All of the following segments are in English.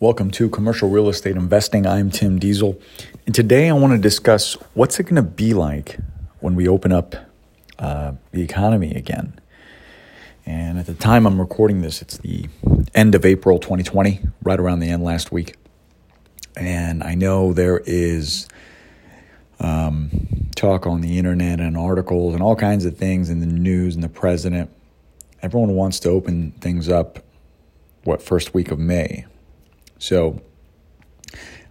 Welcome to Commercial Real Estate Investing. I'm Tim Diesel. And today I want to discuss what's it going to be like when we open up uh, the economy again. And at the time I'm recording this, it's the end of April 2020, right around the end last week. And I know there is um, talk on the internet and articles and all kinds of things in the news and the president. Everyone wants to open things up, what, first week of May so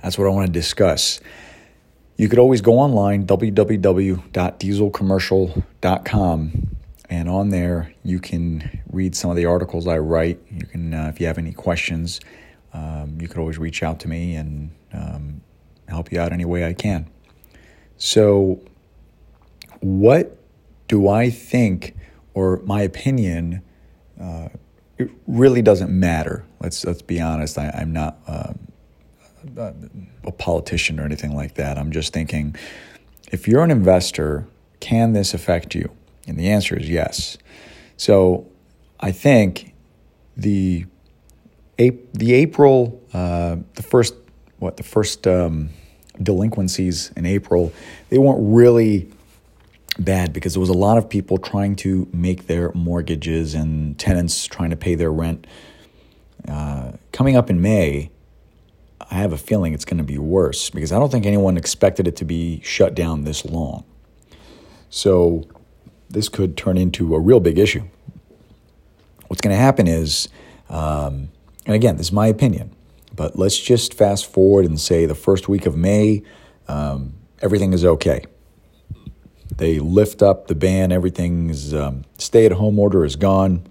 that's what I want to discuss. You could always go online, www.dieselcommercial.com, and on there you can read some of the articles I write. You can, uh, if you have any questions, um, you could always reach out to me and um, help you out any way I can. So, what do I think, or my opinion, uh, it really doesn't matter. Let's let's be honest. I, am not um, a politician or anything like that. I'm just thinking, if you're an investor, can this affect you? And the answer is yes. So I think the the April uh, the first what the first um, delinquencies in April they weren't really bad because there was a lot of people trying to make their mortgages and tenants trying to pay their rent. Uh, coming up in May, I have a feeling it's going to be worse because I don't think anyone expected it to be shut down this long. So this could turn into a real big issue. What's going to happen is, um, and again, this is my opinion, but let's just fast forward and say the first week of May, um, everything is okay. They lift up the ban, everything's um, stay at home order is gone.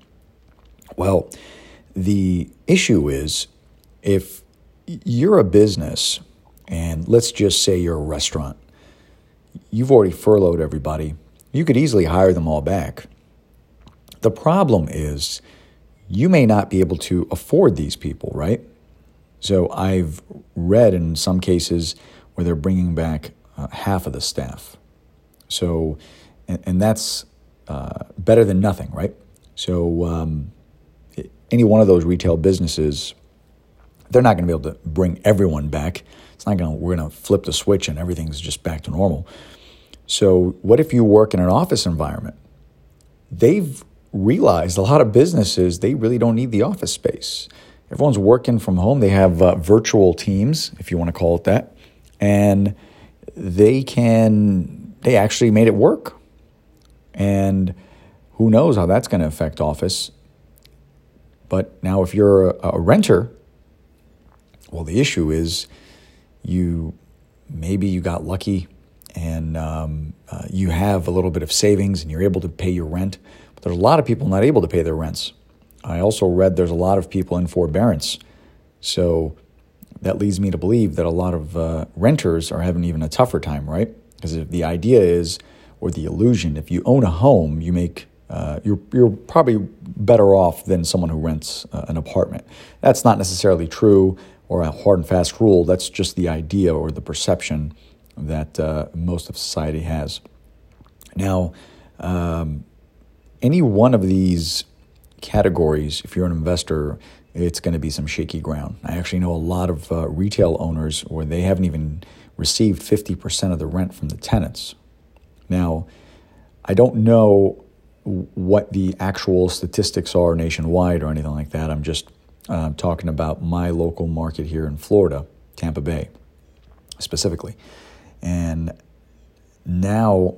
Well, the issue is if you're a business, and let's just say you're a restaurant, you've already furloughed everybody, you could easily hire them all back. The problem is you may not be able to afford these people, right? So I've read in some cases where they're bringing back uh, half of the staff. So, and, and that's uh, better than nothing, right? So, um, any one of those retail businesses, they're not going to be able to bring everyone back. It's not going to, we're going to flip the switch and everything's just back to normal. So, what if you work in an office environment? They've realized a lot of businesses, they really don't need the office space. Everyone's working from home. They have uh, virtual teams, if you want to call it that, and they can they actually made it work. And who knows how that's going to affect office. But now, if you're a, a renter, well, the issue is you maybe you got lucky and um, uh, you have a little bit of savings and you're able to pay your rent. But there's a lot of people not able to pay their rents. I also read there's a lot of people in forbearance. So that leads me to believe that a lot of uh, renters are having even a tougher time, right? Because if the idea is, or the illusion, if you own a home, you make uh, you're you're probably better off than someone who rents uh, an apartment. That's not necessarily true or a hard and fast rule. That's just the idea or the perception that uh, most of society has. Now, um, any one of these categories, if you're an investor, it's going to be some shaky ground. I actually know a lot of uh, retail owners where they haven't even received 50% of the rent from the tenants. Now, I don't know what the actual statistics are nationwide or anything like that. I'm just uh, talking about my local market here in Florida, Tampa Bay specifically. And now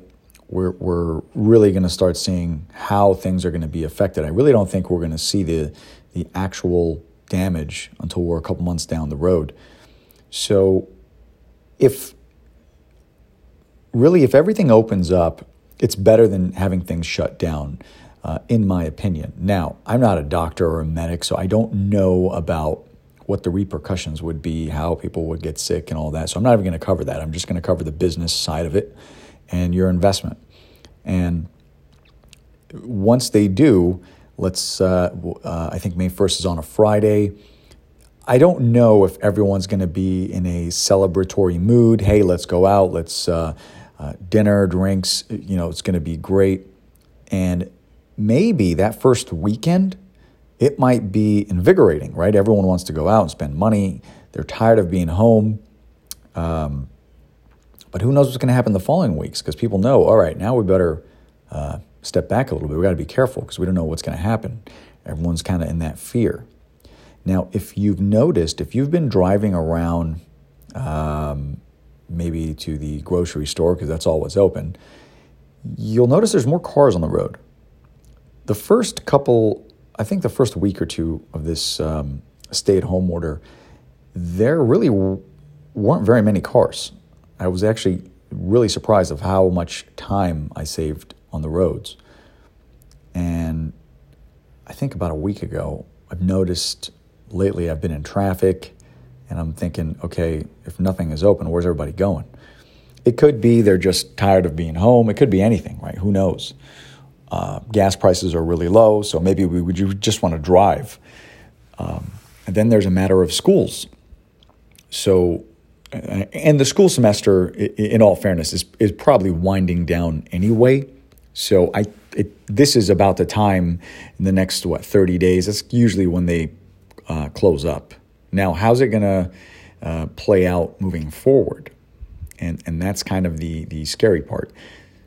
we're, we're really going to start seeing how things are going to be affected. I really don't think we're going to see the, the actual damage until we're a couple months down the road. So if really, if everything opens up, it's better than having things shut down, uh, in my opinion. Now, I'm not a doctor or a medic, so I don't know about what the repercussions would be, how people would get sick, and all that. So I'm not even going to cover that. I'm just going to cover the business side of it and your investment. And once they do, let's, uh, uh, I think May 1st is on a Friday. I don't know if everyone's going to be in a celebratory mood. Hey, let's go out. Let's uh, uh, dinner, drinks. You know, it's going to be great. And maybe that first weekend it might be invigorating, right? Everyone wants to go out and spend money. They're tired of being home. Um, but who knows what's going to happen the following weeks? Because people know, all right, now we better uh, step back a little bit. We got to be careful because we don't know what's going to happen. Everyone's kind of in that fear. Now, if you've noticed, if you've been driving around, um, maybe to the grocery store because that's all open, you'll notice there's more cars on the road. The first couple, I think the first week or two of this um, stay at home order, there really weren't very many cars. I was actually really surprised of how much time I saved on the roads. And I think about a week ago, I've noticed lately I've been in traffic and I'm thinking, okay, if nothing is open, where's everybody going? It could be they're just tired of being home. It could be anything, right? Who knows? Uh, gas prices are really low, so maybe we would you just want to drive. Um, and then there's a matter of schools. So, and the school semester, in all fairness, is, is probably winding down anyway. So I, it, this is about the time in the next what 30 days. That's usually when they uh, close up. Now, how's it going to uh, play out moving forward? And, and that's kind of the, the scary part.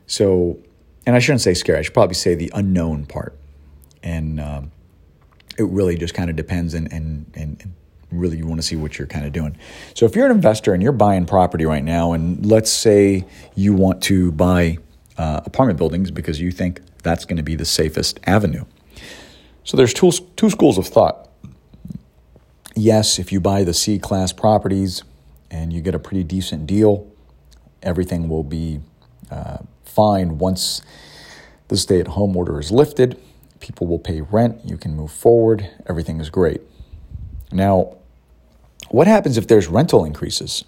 So, and I shouldn't say scary, I should probably say the unknown part. And um, it really just kind of depends and, and, and really you want to see what you're kind of doing. So if you're an investor and you're buying property right now, and let's say you want to buy uh, apartment buildings because you think that's going to be the safest avenue. So there's two, two schools of thought yes, if you buy the C class properties and you get a pretty decent deal, everything will be uh, fine once the stay at home order is lifted. People will pay rent, you can move forward, everything is great. Now, what happens if there's rental increases?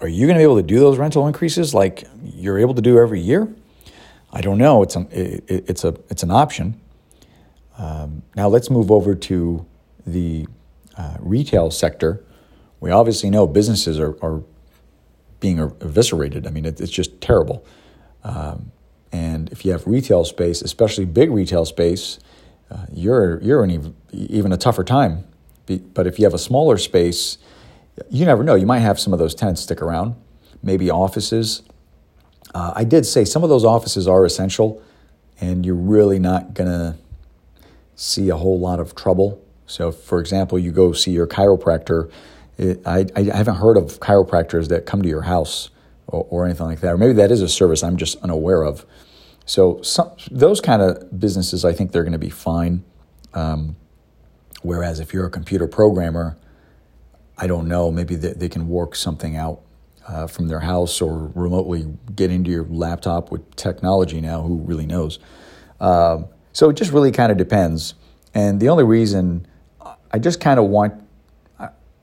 Are you going to be able to do those rental increases like you're able to do every year? I don't know. It's, a it, it's, a, it's an option. Um, now let's move over to the uh, retail sector, we obviously know businesses are, are being eviscerated. I mean, it, it's just terrible. Um, and if you have retail space, especially big retail space, uh, you're you're in even, even a tougher time. But if you have a smaller space, you never know. You might have some of those tenants stick around. Maybe offices. Uh, I did say some of those offices are essential, and you're really not gonna see a whole lot of trouble so, for example, you go see your chiropractor. It, I, I haven't heard of chiropractors that come to your house or, or, anything like that. Or maybe that is a service I'm just unaware of. So, some, those kind of businesses, I think they're going to be fine. Um, whereas if you're a computer programmer, I don't know, maybe they, they can work something out uh, from their house or remotely get into your laptop with technology now. Who really knows? Um, so it just really kind of depends. And the only reason I just kind of want,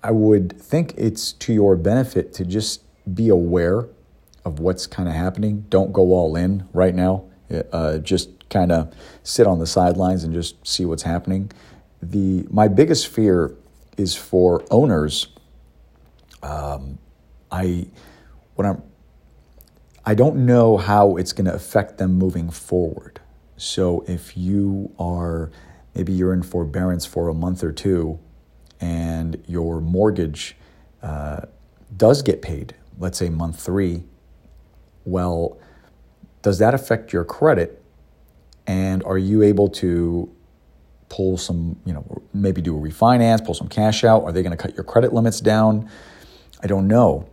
I would think it's to your benefit to just be aware of what's kind of happening. Don't go all in right now. Uh, just kind of sit on the sidelines and just see what's happening. The my biggest fear is for owners. Um, I what I'm I don't know how it's going to affect them moving forward. So if you are maybe you're in forbearance for a month or two and your mortgage uh, does get paid, let's say month three, well, does that affect your credit? And are you able to pull some, you know, maybe do a refinance, pull some cash out? Are they going to cut your credit limits down? I don't know.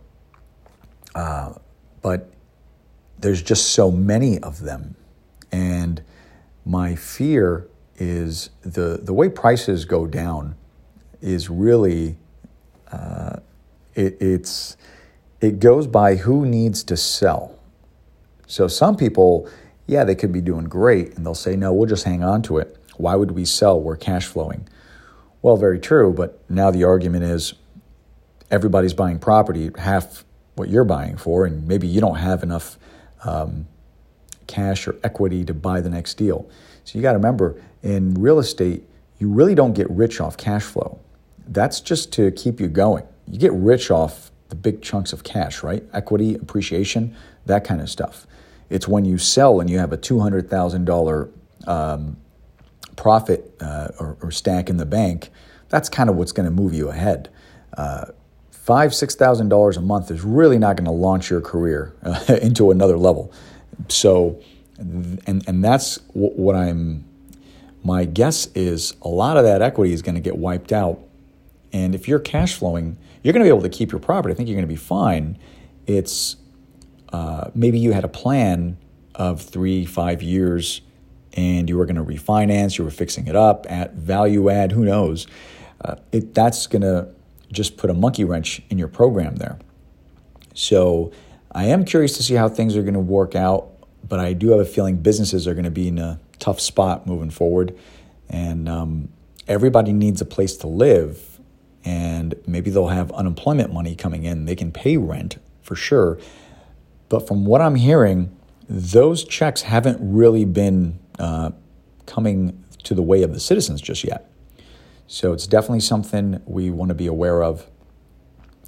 Uh, but there's just so many of them. And my fear is the, the way prices go down is really uh, it, it's it goes by who needs to sell. So some people, yeah, they could be doing great, and they'll say, no, we'll just hang on to it. Why would we sell? We're cash flowing. Well, very true, but now the argument is everybody's buying property half what you're buying for, and maybe you don't have enough um, cash or equity to buy the next deal. So you got to remember in real estate, you really don't get rich off cash flow. That's just to keep you going. You get rich off the big chunks of cash, right? Equity, appreciation, that kind of stuff. It's when you sell and you have a $200,000 um, profit uh, or, or, stack in the bank, that's kind of what's going to move you ahead. Uh, five, six thousand dollars a month is really not going to launch your career uh, into another level. So, and and that's what I'm. My guess is a lot of that equity is going to get wiped out, and if you're cash flowing, you're going to be able to keep your property. I think you're going to be fine. It's uh, maybe you had a plan of three, five years, and you were going to refinance, you were fixing it up at value add. Who knows? Uh, it, that's going to just put a monkey wrench in your program there. So I am curious to see how things are going to work out, but I do have a feeling businesses are going to be in a tough spot moving forward. And um, everybody needs a place to live, and maybe they'll have unemployment money coming in. They can pay rent for sure. But from what I'm hearing, those checks haven't really been uh, coming to the way of the citizens just yet. So it's definitely something we want to be aware of,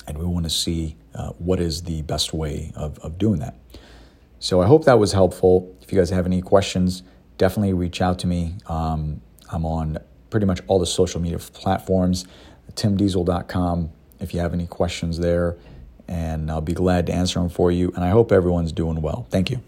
and we want to see uh, what is the best way of, of doing that. So I hope that was helpful. If you guys have any questions, definitely reach out to me. Um, I'm on pretty much all the social media platforms, timdiesel.com. If you have any questions there, and I'll be glad to answer them for you. And I hope everyone's doing well. Thank you.